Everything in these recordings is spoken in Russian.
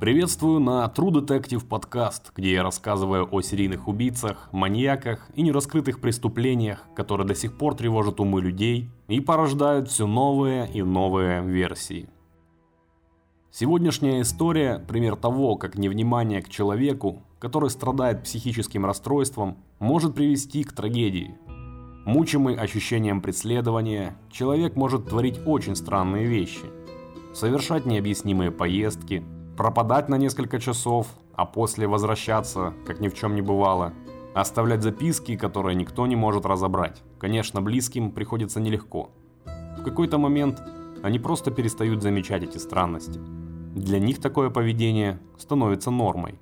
Приветствую на True Detective подкаст, где я рассказываю о серийных убийцах, маньяках и нераскрытых преступлениях, которые до сих пор тревожат умы людей и порождают все новые и новые версии. Сегодняшняя история – пример того, как невнимание к человеку, который страдает психическим расстройством, может привести к трагедии. Мучимый ощущением преследования, человек может творить очень странные вещи. Совершать необъяснимые поездки – пропадать на несколько часов, а после возвращаться, как ни в чем не бывало. Оставлять записки, которые никто не может разобрать. Конечно, близким приходится нелегко. В какой-то момент они просто перестают замечать эти странности. Для них такое поведение становится нормой.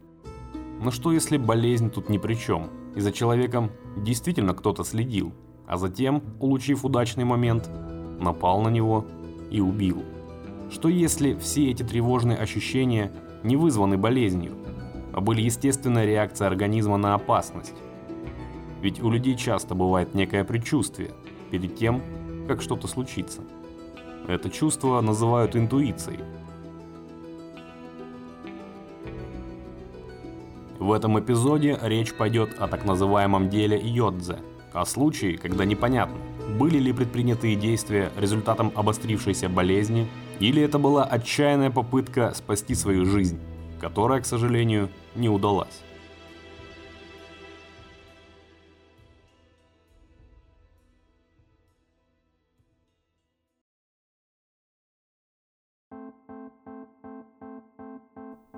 Но что если болезнь тут ни при чем, и за человеком действительно кто-то следил, а затем, улучив удачный момент, напал на него и убил? Что если все эти тревожные ощущения не вызваны болезнью, а были естественной реакцией организма на опасность? Ведь у людей часто бывает некое предчувствие перед тем, как что-то случится. Это чувство называют интуицией. В этом эпизоде речь пойдет о так называемом деле Йодзе, о случае, когда непонятно, были ли предпринятые действия результатом обострившейся болезни или это была отчаянная попытка спасти свою жизнь, которая, к сожалению, не удалась.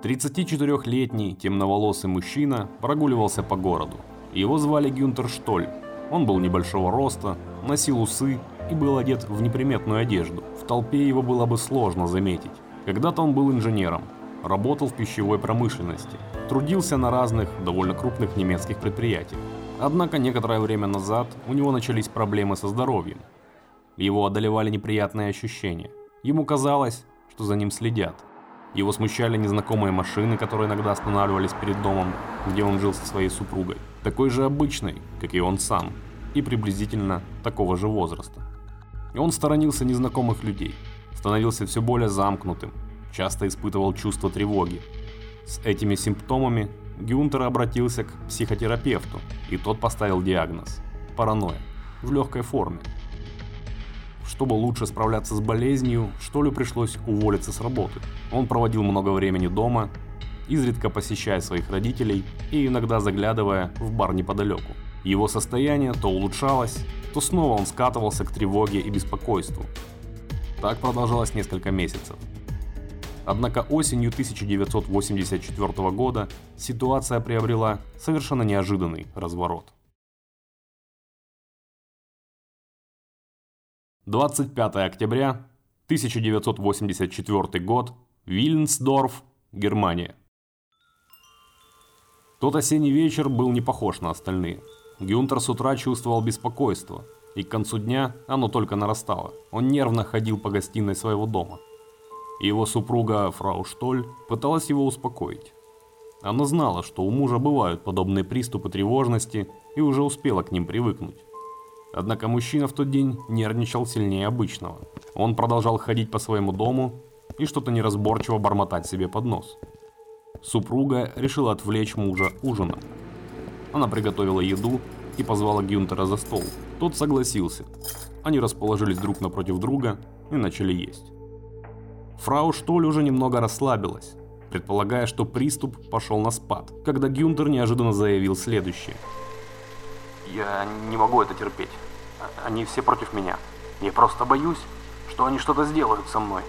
Тридцатичетырехлетний темноволосый мужчина прогуливался по городу. Его звали Гюнтер Штоль. Он был небольшого роста, носил усы и был одет в неприметную одежду. В толпе его было бы сложно заметить. Когда-то он был инженером, работал в пищевой промышленности, трудился на разных, довольно крупных немецких предприятиях. Однако некоторое время назад у него начались проблемы со здоровьем. Его одолевали неприятные ощущения. Ему казалось, что за ним следят. Его смущали незнакомые машины, которые иногда останавливались перед домом, где он жил со своей супругой. Такой же обычной, как и он сам, и приблизительно такого же возраста. Он сторонился незнакомых людей, становился все более замкнутым, часто испытывал чувство тревоги. С этими симптомами Гюнтер обратился к психотерапевту, и тот поставил диагноз – паранойя, в легкой форме. Чтобы лучше справляться с болезнью, Штолю пришлось уволиться с работы. Он проводил много времени дома, изредка посещая своих родителей и иногда заглядывая в бар неподалеку. Его состояние то улучшалось, то снова он скатывался к тревоге и беспокойству. Так продолжалось несколько месяцев. Однако осенью 1984 года ситуация приобрела совершенно неожиданный разворот. 25 октября 1984 год, Вильнсдорф, Германия. Тот осенний вечер был не похож на остальные. Гюнтер с утра чувствовал беспокойство, и к концу дня оно только нарастало. Он нервно ходил по гостиной своего дома. Его супруга, фрау Штоль, пыталась его успокоить. Она знала, что у мужа бывают подобные приступы тревожности и уже успела к ним привыкнуть. Однако мужчина в тот день нервничал сильнее обычного. Он продолжал ходить по своему дому и что-то неразборчиво бормотать себе под нос. Супруга решила отвлечь мужа ужином. Она приготовила еду и позвала Гюнтера за стол. Тот согласился. Они расположились друг напротив друга и начали есть. Фрау Штоль уже немного расслабилась, предполагая, что приступ пошел на спад, когда Гюнтер неожиданно заявил следующее. «Я не могу это терпеть. Они все против меня. Я просто боюсь, что они что-то сделают со мной».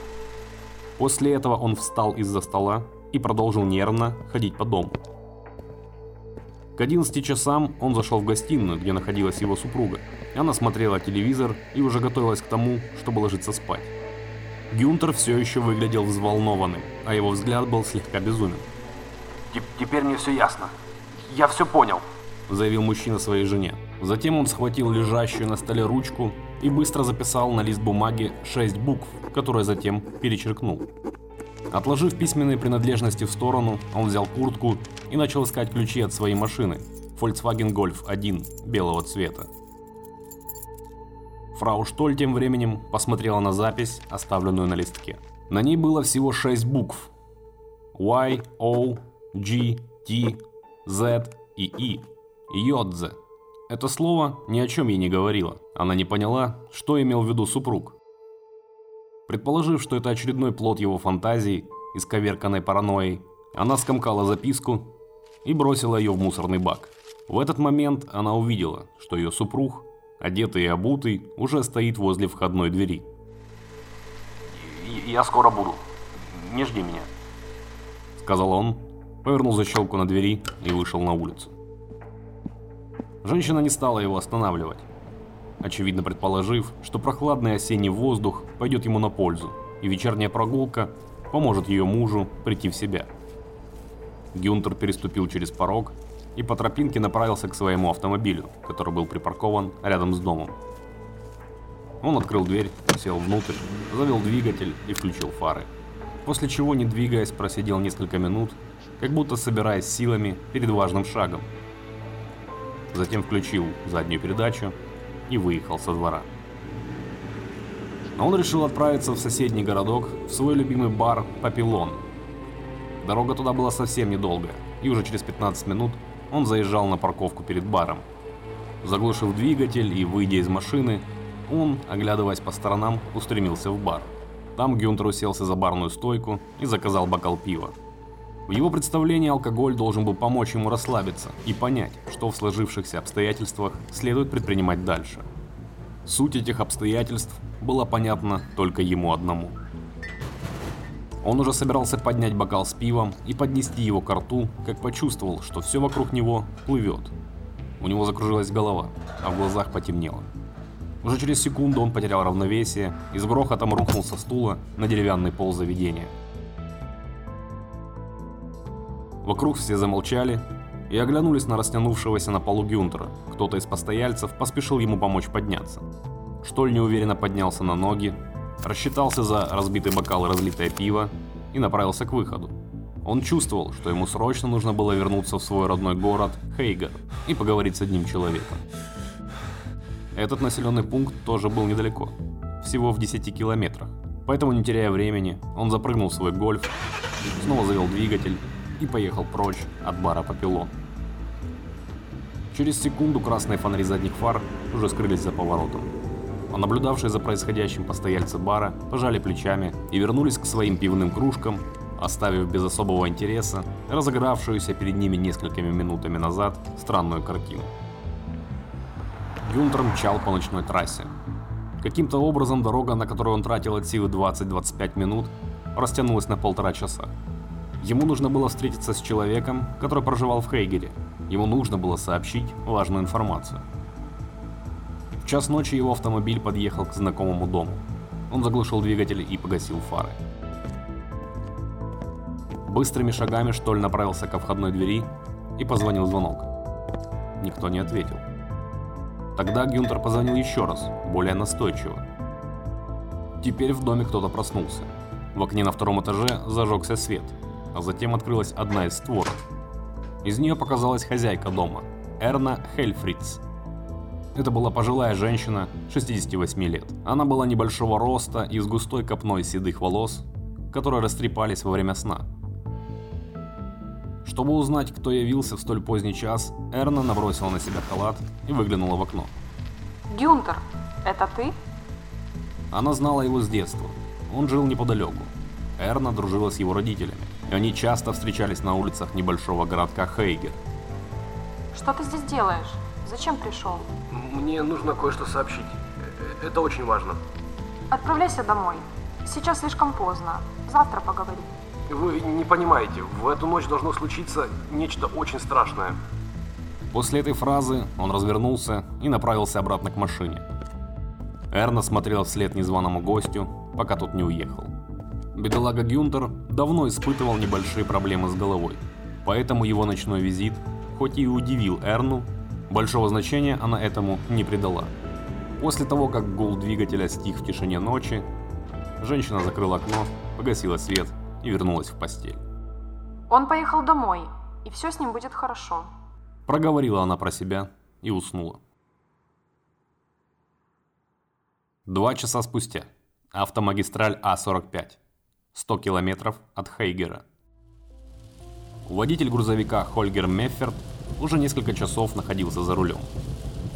После этого он встал из-за стола и продолжил нервно ходить по дому. К 11 часам он зашел в гостиную, где находилась его супруга. Она смотрела телевизор и уже готовилась к тому, чтобы ложиться спать. Гюнтер все еще выглядел взволнованным, а его взгляд был слегка безумен. «Теперь мне все ясно. Я все понял», – заявил мужчина своей жене. Затем он схватил лежащую на столе ручку и быстро записал на лист бумаги шесть букв, которые затем перечеркнул. Отложив письменные принадлежности в сторону, он взял куртку и начал искать ключи от своей машины Volkswagen Golf 1 белого цвета. Фрау Штоль тем временем посмотрела на запись, оставленную на листке. На ней было всего 6 букв. Y, O, G, T, Z и И. Йодзе. Это слово ни о чем ей не говорило. Она не поняла, что имел в виду супруг. Предположив, что это очередной плод его фантазии, исковерканной паранойей, она скомкала записку и бросила ее в мусорный бак. В этот момент она увидела, что ее супруг, одетый и обутый, уже стоит возле входной двери. Я скоро буду. Не жди меня. Сказал он, повернул защелку на двери и вышел на улицу. Женщина не стала его останавливать, очевидно предположив, что прохладный осенний воздух пойдет ему на пользу, и вечерняя прогулка поможет ее мужу прийти в себя. Гюнтер переступил через порог и по тропинке направился к своему автомобилю, который был припаркован рядом с домом. Он открыл дверь, сел внутрь, завел двигатель и включил фары. После чего, не двигаясь, просидел несколько минут, как будто собираясь силами перед важным шагом. Затем включил заднюю передачу и выехал со двора. Но он решил отправиться в соседний городок, в свой любимый бар «Папилон». Дорога туда была совсем недолгая, и уже через 15 минут он заезжал на парковку перед баром. Заглушив двигатель и выйдя из машины, он, оглядываясь по сторонам, устремился в бар. Там Гюнтер уселся за барную стойку и заказал бокал пива. В его представлении алкоголь должен был помочь ему расслабиться и понять, что в сложившихся обстоятельствах следует предпринимать дальше. Суть этих обстоятельств была понятна только ему одному. Он уже собирался поднять бокал с пивом и поднести его к рту, как почувствовал, что все вокруг него плывет. У него закружилась голова, а в глазах потемнело. Уже через секунду он потерял равновесие и с грохотом рухнул со стула на деревянный пол заведения. Вокруг все замолчали и оглянулись на растянувшегося на полу Гюнтера. Кто-то из постояльцев поспешил ему помочь подняться. Штоль неуверенно поднялся на ноги, рассчитался за разбитый бокал и разлитое пиво и направился к выходу. Он чувствовал, что ему срочно нужно было вернуться в свой родной город, Хейгер, и поговорить с одним человеком. Этот населенный пункт тоже был недалеко, всего в 10 километрах. Поэтому, не теряя времени, он запрыгнул в свой гольф, снова завел двигатель и поехал прочь от бара Папилон. Через секунду красные фонари задних фар уже скрылись за поворотом. А наблюдавшие за происходящим постояльцы бара пожали плечами и вернулись к своим пивным кружкам, оставив без особого интереса разыгравшуюся перед ними несколькими минутами назад странную картину. Гюнтер мчал по ночной трассе. Каким-то образом дорога, на которую он тратил от силы 20-25 минут, растянулась на полтора часа. Ему нужно было встретиться с человеком, который проживал в Хейгере. Ему нужно было сообщить важную информацию. В час ночи его автомобиль подъехал к знакомому дому. Он заглушил двигатель и погасил фары. Быстрыми шагами Штоль направился ко входной двери и позвонил звонок. Никто не ответил. Тогда Гюнтер позвонил еще раз, более настойчиво. Теперь в доме кто-то проснулся. В окне на втором этаже зажегся свет – а затем открылась одна из створок. Из нее показалась хозяйка дома, Эрна Хельфриц. Это была пожилая женщина 68 лет. Она была небольшого роста и с густой копной седых волос, которые растрепались во время сна. Чтобы узнать, кто явился в столь поздний час, Эрна набросила на себя халат и выглянула в окно. «Гюнтер, это ты?» Она знала его с детства. Он жил неподалеку. Эрна дружила с его родителями и они часто встречались на улицах небольшого городка Хейгер. Что ты здесь делаешь? Зачем пришел? Мне нужно кое-что сообщить. Э, это очень важно. Отправляйся домой. Сейчас слишком поздно. Завтра поговорим. Вы не понимаете, в эту ночь должно случиться нечто очень страшное. После этой фразы он развернулся и направился обратно к машине. Эрна смотрел вслед незваному гостю, пока тот не уехал. Бедолага Гюнтер давно испытывал небольшие проблемы с головой, поэтому его ночной визит, хоть и удивил Эрну, большого значения она этому не придала. После того, как гул двигателя стих в тишине ночи, женщина закрыла окно, погасила свет и вернулась в постель. Он поехал домой, и все с ним будет хорошо. Проговорила она про себя и уснула. Два часа спустя. Автомагистраль А45. 100 километров от Хейгера. Водитель грузовика Хольгер Мефферт уже несколько часов находился за рулем.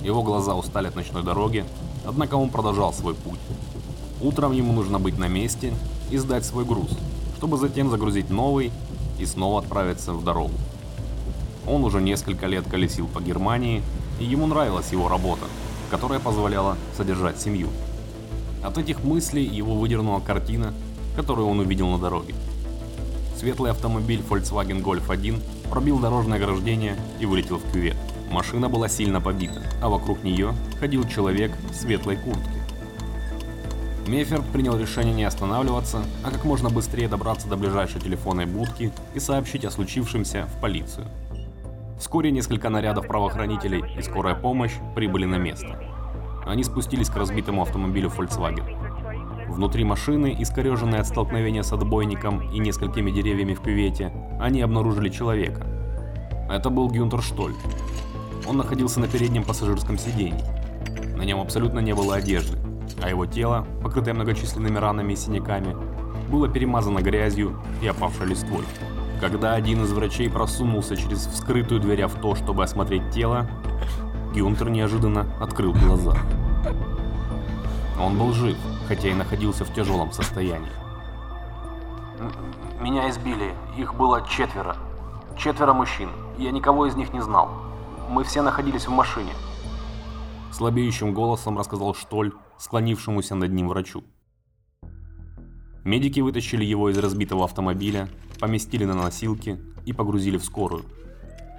Его глаза устали от ночной дороги, однако он продолжал свой путь. Утром ему нужно быть на месте и сдать свой груз, чтобы затем загрузить новый и снова отправиться в дорогу. Он уже несколько лет колесил по Германии, и ему нравилась его работа, которая позволяла содержать семью. От этих мыслей его выдернула картина, которую он увидел на дороге. Светлый автомобиль Volkswagen Golf 1 пробил дорожное ограждение и вылетел в кювет. Машина была сильно побита, а вокруг нее ходил человек в светлой куртке. Меферт принял решение не останавливаться, а как можно быстрее добраться до ближайшей телефонной будки и сообщить о случившемся в полицию. Вскоре несколько нарядов правоохранителей и скорая помощь прибыли на место. Они спустились к разбитому автомобилю Volkswagen. Внутри машины, искореженной от столкновения с отбойником и несколькими деревьями в кювете, они обнаружили человека. Это был Гюнтер Штоль. Он находился на переднем пассажирском сиденье. На нем абсолютно не было одежды, а его тело, покрытое многочисленными ранами и синяками, было перемазано грязью и опавшей листвой. Когда один из врачей просунулся через вскрытую дверь авто, чтобы осмотреть тело, Гюнтер неожиданно открыл глаза. Он был жив, хотя и находился в тяжелом состоянии. Меня избили, их было четверо. Четверо мужчин, я никого из них не знал. Мы все находились в машине. Слабеющим голосом рассказал Штоль, склонившемуся над ним врачу. Медики вытащили его из разбитого автомобиля, поместили на носилки и погрузили в скорую.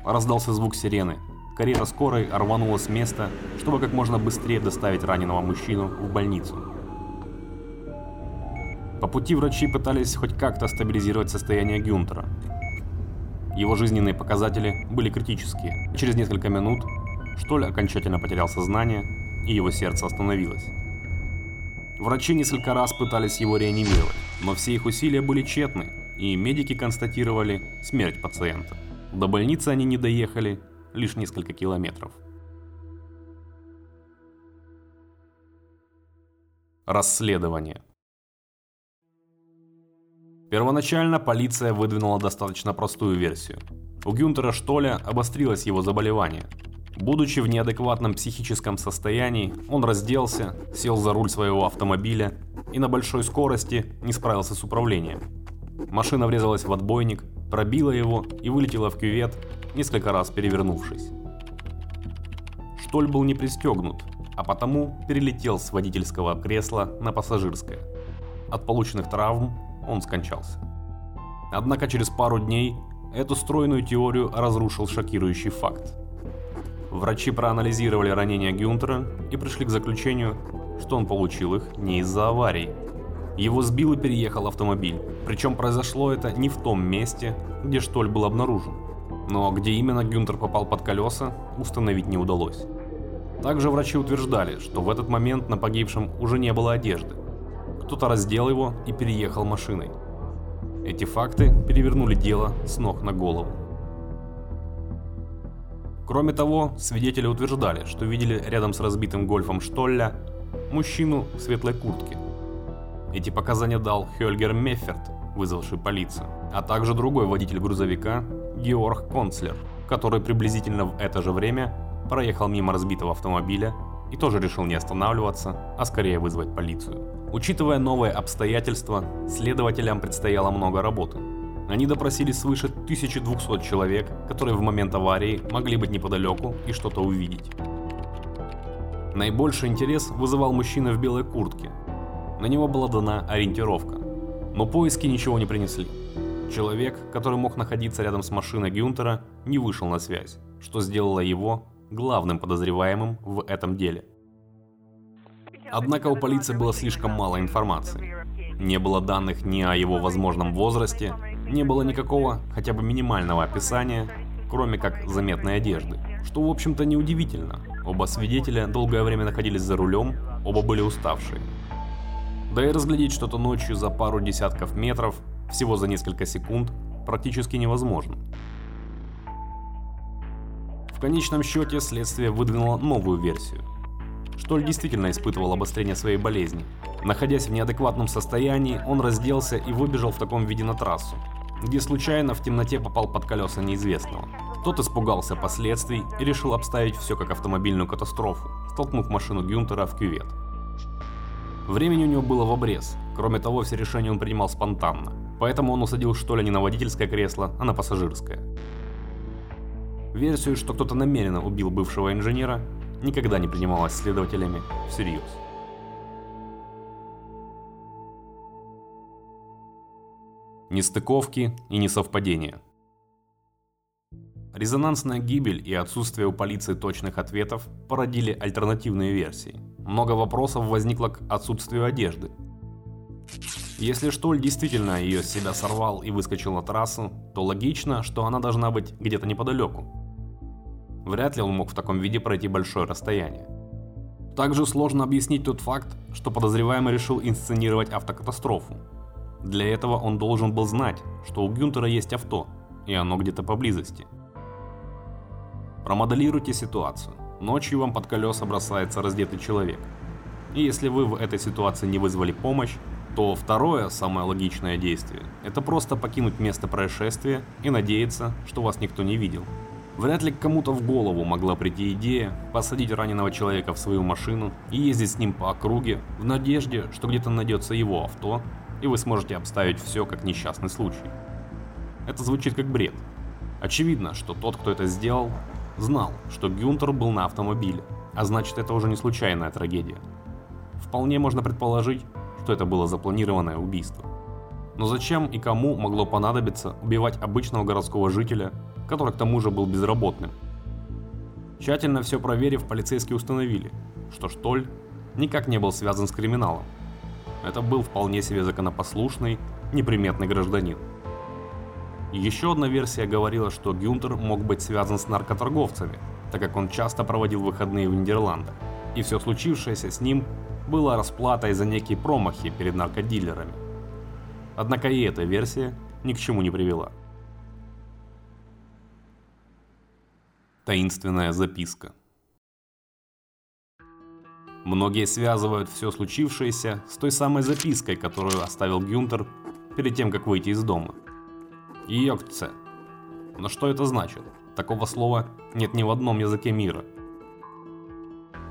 Раздался звук сирены. Карета скорой рванула с места, чтобы как можно быстрее доставить раненого мужчину в больницу. По пути врачи пытались хоть как-то стабилизировать состояние Гюнтера. Его жизненные показатели были критические. Через несколько минут Штоль окончательно потерял сознание, и его сердце остановилось. Врачи несколько раз пытались его реанимировать, но все их усилия были тщетны, и медики констатировали смерть пациента. До больницы они не доехали лишь несколько километров. Расследование Первоначально полиция выдвинула достаточно простую версию. У Гюнтера Штоля обострилось его заболевание. Будучи в неадекватном психическом состоянии, он разделся, сел за руль своего автомобиля и на большой скорости не справился с управлением. Машина врезалась в отбойник, пробила его и вылетела в кювет, несколько раз перевернувшись. Штоль был не пристегнут, а потому перелетел с водительского кресла на пассажирское. От полученных травм он скончался. Однако через пару дней эту стройную теорию разрушил шокирующий факт. Врачи проанализировали ранения Гюнтера и пришли к заключению, что он получил их не из-за аварии. Его сбил и переехал автомобиль, причем произошло это не в том месте, где Штоль был обнаружен. Но где именно Гюнтер попал под колеса, установить не удалось. Также врачи утверждали, что в этот момент на погибшем уже не было одежды, кто-то раздел его и переехал машиной. Эти факты перевернули дело с ног на голову. Кроме того, свидетели утверждали, что видели рядом с разбитым гольфом Штолля мужчину в светлой куртке. Эти показания дал Хельгер Мефферт, вызвавший полицию, а также другой водитель грузовика Георг Концлер, который приблизительно в это же время проехал мимо разбитого автомобиля и тоже решил не останавливаться, а скорее вызвать полицию. Учитывая новые обстоятельства, следователям предстояло много работы. Они допросили свыше 1200 человек, которые в момент аварии могли быть неподалеку и что-то увидеть. Наибольший интерес вызывал мужчина в белой куртке. На него была дана ориентировка. Но поиски ничего не принесли. Человек, который мог находиться рядом с машиной Гюнтера, не вышел на связь, что сделало его главным подозреваемым в этом деле. Однако у полиции было слишком мало информации. Не было данных ни о его возможном возрасте, не было никакого хотя бы минимального описания, кроме как заметной одежды. Что в общем-то неудивительно. Оба свидетеля долгое время находились за рулем, оба были уставшие. Да и разглядеть что-то ночью за пару десятков метров, всего за несколько секунд, практически невозможно. В конечном счете следствие выдвинуло новую версию. Штоль действительно испытывал обострение своей болезни. Находясь в неадекватном состоянии, он разделся и выбежал в таком виде на трассу. где случайно в темноте попал под колеса неизвестного. Тот испугался последствий и решил обставить все как автомобильную катастрофу, столкнув машину Гюнтера в кювет. Времени у него было в обрез, кроме того, все решения он принимал спонтанно, поэтому он усадил что ли не на водительское кресло, а на пассажирское. Версию, что кто-то намеренно убил бывшего инженера, никогда не принималась следователями всерьез. Нестыковки и несовпадения. Резонансная гибель и отсутствие у полиции точных ответов породили альтернативные версии. Много вопросов возникло к отсутствию одежды. Если Штоль действительно ее с себя сорвал и выскочил на трассу, то логично, что она должна быть где-то неподалеку. Вряд ли он мог в таком виде пройти большое расстояние. Также сложно объяснить тот факт, что подозреваемый решил инсценировать автокатастрофу, для этого он должен был знать, что у Гюнтера есть авто, и оно где-то поблизости. Промоделируйте ситуацию. Ночью вам под колеса бросается раздетый человек. И если вы в этой ситуации не вызвали помощь, то второе, самое логичное действие, это просто покинуть место происшествия и надеяться, что вас никто не видел. Вряд ли кому-то в голову могла прийти идея посадить раненого человека в свою машину и ездить с ним по округе в надежде, что где-то найдется его авто и вы сможете обставить все как несчастный случай. Это звучит как бред. Очевидно, что тот, кто это сделал, знал, что Гюнтер был на автомобиле, а значит это уже не случайная трагедия. Вполне можно предположить, что это было запланированное убийство. Но зачем и кому могло понадобиться убивать обычного городского жителя, который к тому же был безработным? Тщательно все проверив, полицейские установили, что Штоль никак не был связан с криминалом, это был вполне себе законопослушный, неприметный гражданин. Еще одна версия говорила, что Гюнтер мог быть связан с наркоторговцами, так как он часто проводил выходные в Нидерландах, и все случившееся с ним было расплатой за некие промахи перед наркодилерами. Однако и эта версия ни к чему не привела. Таинственная записка. Многие связывают все случившееся с той самой запиской, которую оставил Гюнтер перед тем, как выйти из дома. Йокце. Но что это значит? Такого слова нет ни в одном языке мира.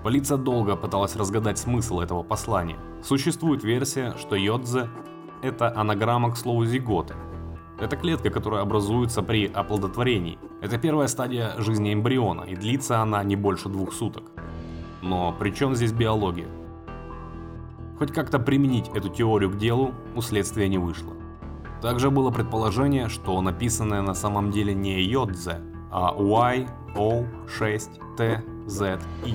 Полиция долго пыталась разгадать смысл этого послания. Существует версия, что Йодзе – это анаграмма к слову зиготы. Это клетка, которая образуется при оплодотворении. Это первая стадия жизни эмбриона, и длится она не больше двух суток. Но при чем здесь биология? Хоть как-то применить эту теорию к делу у следствия не вышло. Также было предположение, что написанное на самом деле не Йодзе, а Y-O-6-T-Z-I.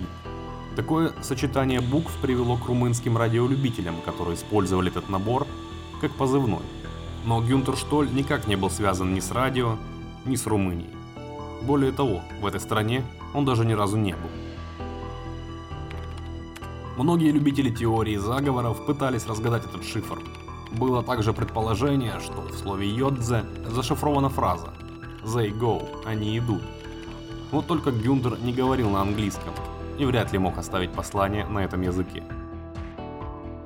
Такое сочетание букв привело к румынским радиолюбителям, которые использовали этот набор как позывной. Но Гюнтер Штоль никак не был связан ни с радио, ни с Румынией. Более того, в этой стране он даже ни разу не был. Многие любители теории заговоров пытались разгадать этот шифр. Было также предположение, что в слове «йодзе» зашифрована фраза «They go», «Они идут». Вот только Гюндер не говорил на английском и вряд ли мог оставить послание на этом языке.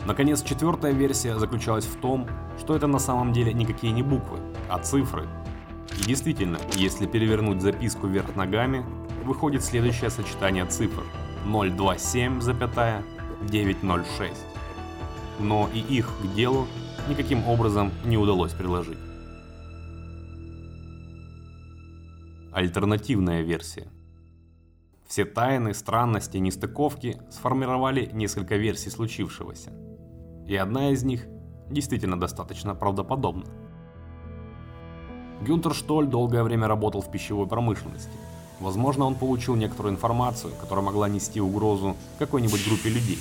Наконец, четвертая версия заключалась в том, что это на самом деле никакие не буквы, а цифры. И действительно, если перевернуть записку вверх ногами, выходит следующее сочетание цифр 027, 906. Но и их к делу никаким образом не удалось приложить. Альтернативная версия. Все тайны, странности, нестыковки сформировали несколько версий случившегося. И одна из них действительно достаточно правдоподобна. Гюнтер Штоль долгое время работал в пищевой промышленности. Возможно, он получил некоторую информацию, которая могла нести угрозу какой-нибудь группе людей.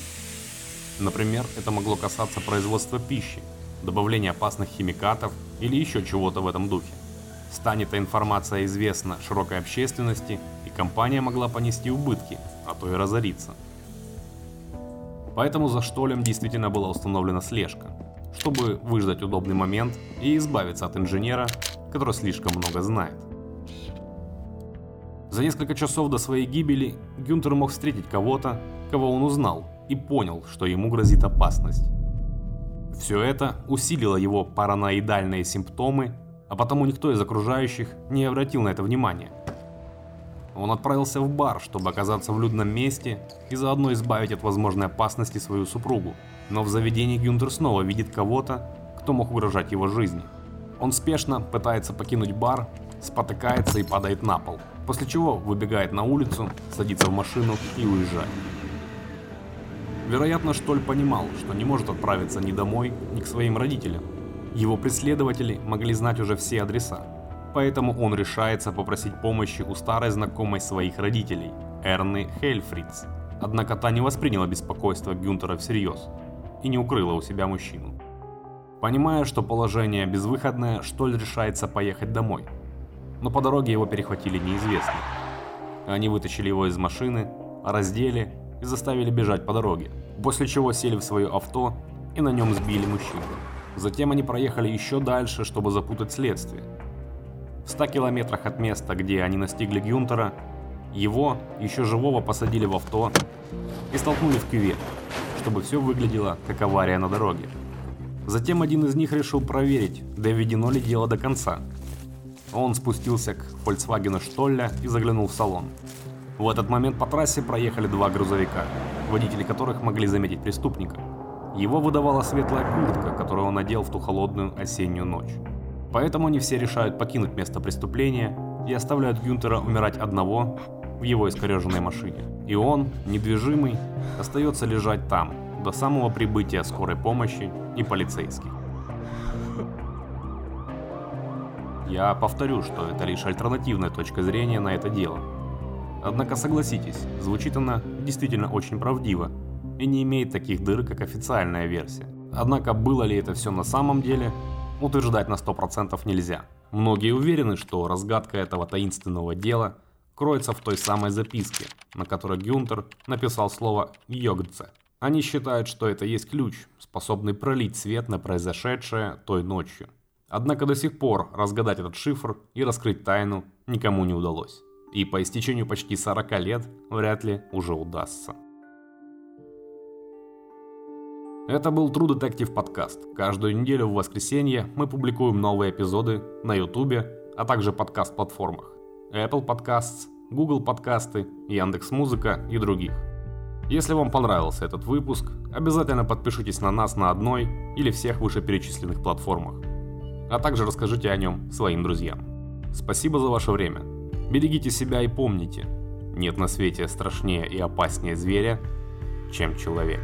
Например, это могло касаться производства пищи, добавления опасных химикатов или еще чего-то в этом духе. Станет эта информация известна широкой общественности, и компания могла понести убытки, а то и разориться. Поэтому за Штолем действительно была установлена слежка, чтобы выждать удобный момент и избавиться от инженера, который слишком много знает. За несколько часов до своей гибели Гюнтер мог встретить кого-то, кого он узнал, и понял, что ему грозит опасность. Все это усилило его параноидальные симптомы, а потому никто из окружающих не обратил на это внимания. Он отправился в бар, чтобы оказаться в людном месте и заодно избавить от возможной опасности свою супругу. Но в заведении Гюнтер снова видит кого-то, кто мог угрожать его жизни. Он спешно пытается покинуть бар, спотыкается и падает на пол, после чего выбегает на улицу, садится в машину и уезжает. Вероятно, Штоль понимал, что не может отправиться ни домой, ни к своим родителям. Его преследователи могли знать уже все адреса, поэтому он решается попросить помощи у старой знакомой своих родителей, Эрны Хельфриц. Однако та не восприняла беспокойство Гюнтера всерьез и не укрыла у себя мужчину. Понимая, что положение безвыходное, Штоль решается поехать домой. Но по дороге его перехватили неизвестные. Они вытащили его из машины, раздели и заставили бежать по дороге, после чего сели в свое авто и на нем сбили мужчину. Затем они проехали еще дальше, чтобы запутать следствие. В 100 километрах от места, где они настигли Гюнтера, его, еще живого, посадили в авто и столкнули в кювет, чтобы все выглядело как авария на дороге. Затем один из них решил проверить, доведено ли дело до конца. Он спустился к Volkswagen Штолля и заглянул в салон. В этот момент по трассе проехали два грузовика, водители которых могли заметить преступника. Его выдавала светлая куртка, которую он надел в ту холодную осеннюю ночь. Поэтому они все решают покинуть место преступления и оставляют Гюнтера умирать одного в его искореженной машине. И он, недвижимый, остается лежать там, до самого прибытия скорой помощи и полицейских. Я повторю, что это лишь альтернативная точка зрения на это дело. Однако согласитесь, звучит она действительно очень правдиво и не имеет таких дыр, как официальная версия. Однако было ли это все на самом деле, утверждать на 100% нельзя. Многие уверены, что разгадка этого таинственного дела кроется в той самой записке, на которой Гюнтер написал слово «йогдзе». Они считают, что это есть ключ, способный пролить свет на произошедшее той ночью. Однако до сих пор разгадать этот шифр и раскрыть тайну никому не удалось. И по истечению почти 40 лет вряд ли уже удастся. Это был True Detective подкаст. Каждую неделю в воскресенье мы публикуем новые эпизоды на YouTube, а также подкаст-платформах Apple Podcasts, Google подкасты, Яндекс.Музыка и других. Если вам понравился этот выпуск, обязательно подпишитесь на нас на одной или всех вышеперечисленных платформах, а также расскажите о нем своим друзьям. Спасибо за ваше время. Берегите себя и помните, нет на свете страшнее и опаснее зверя, чем человек.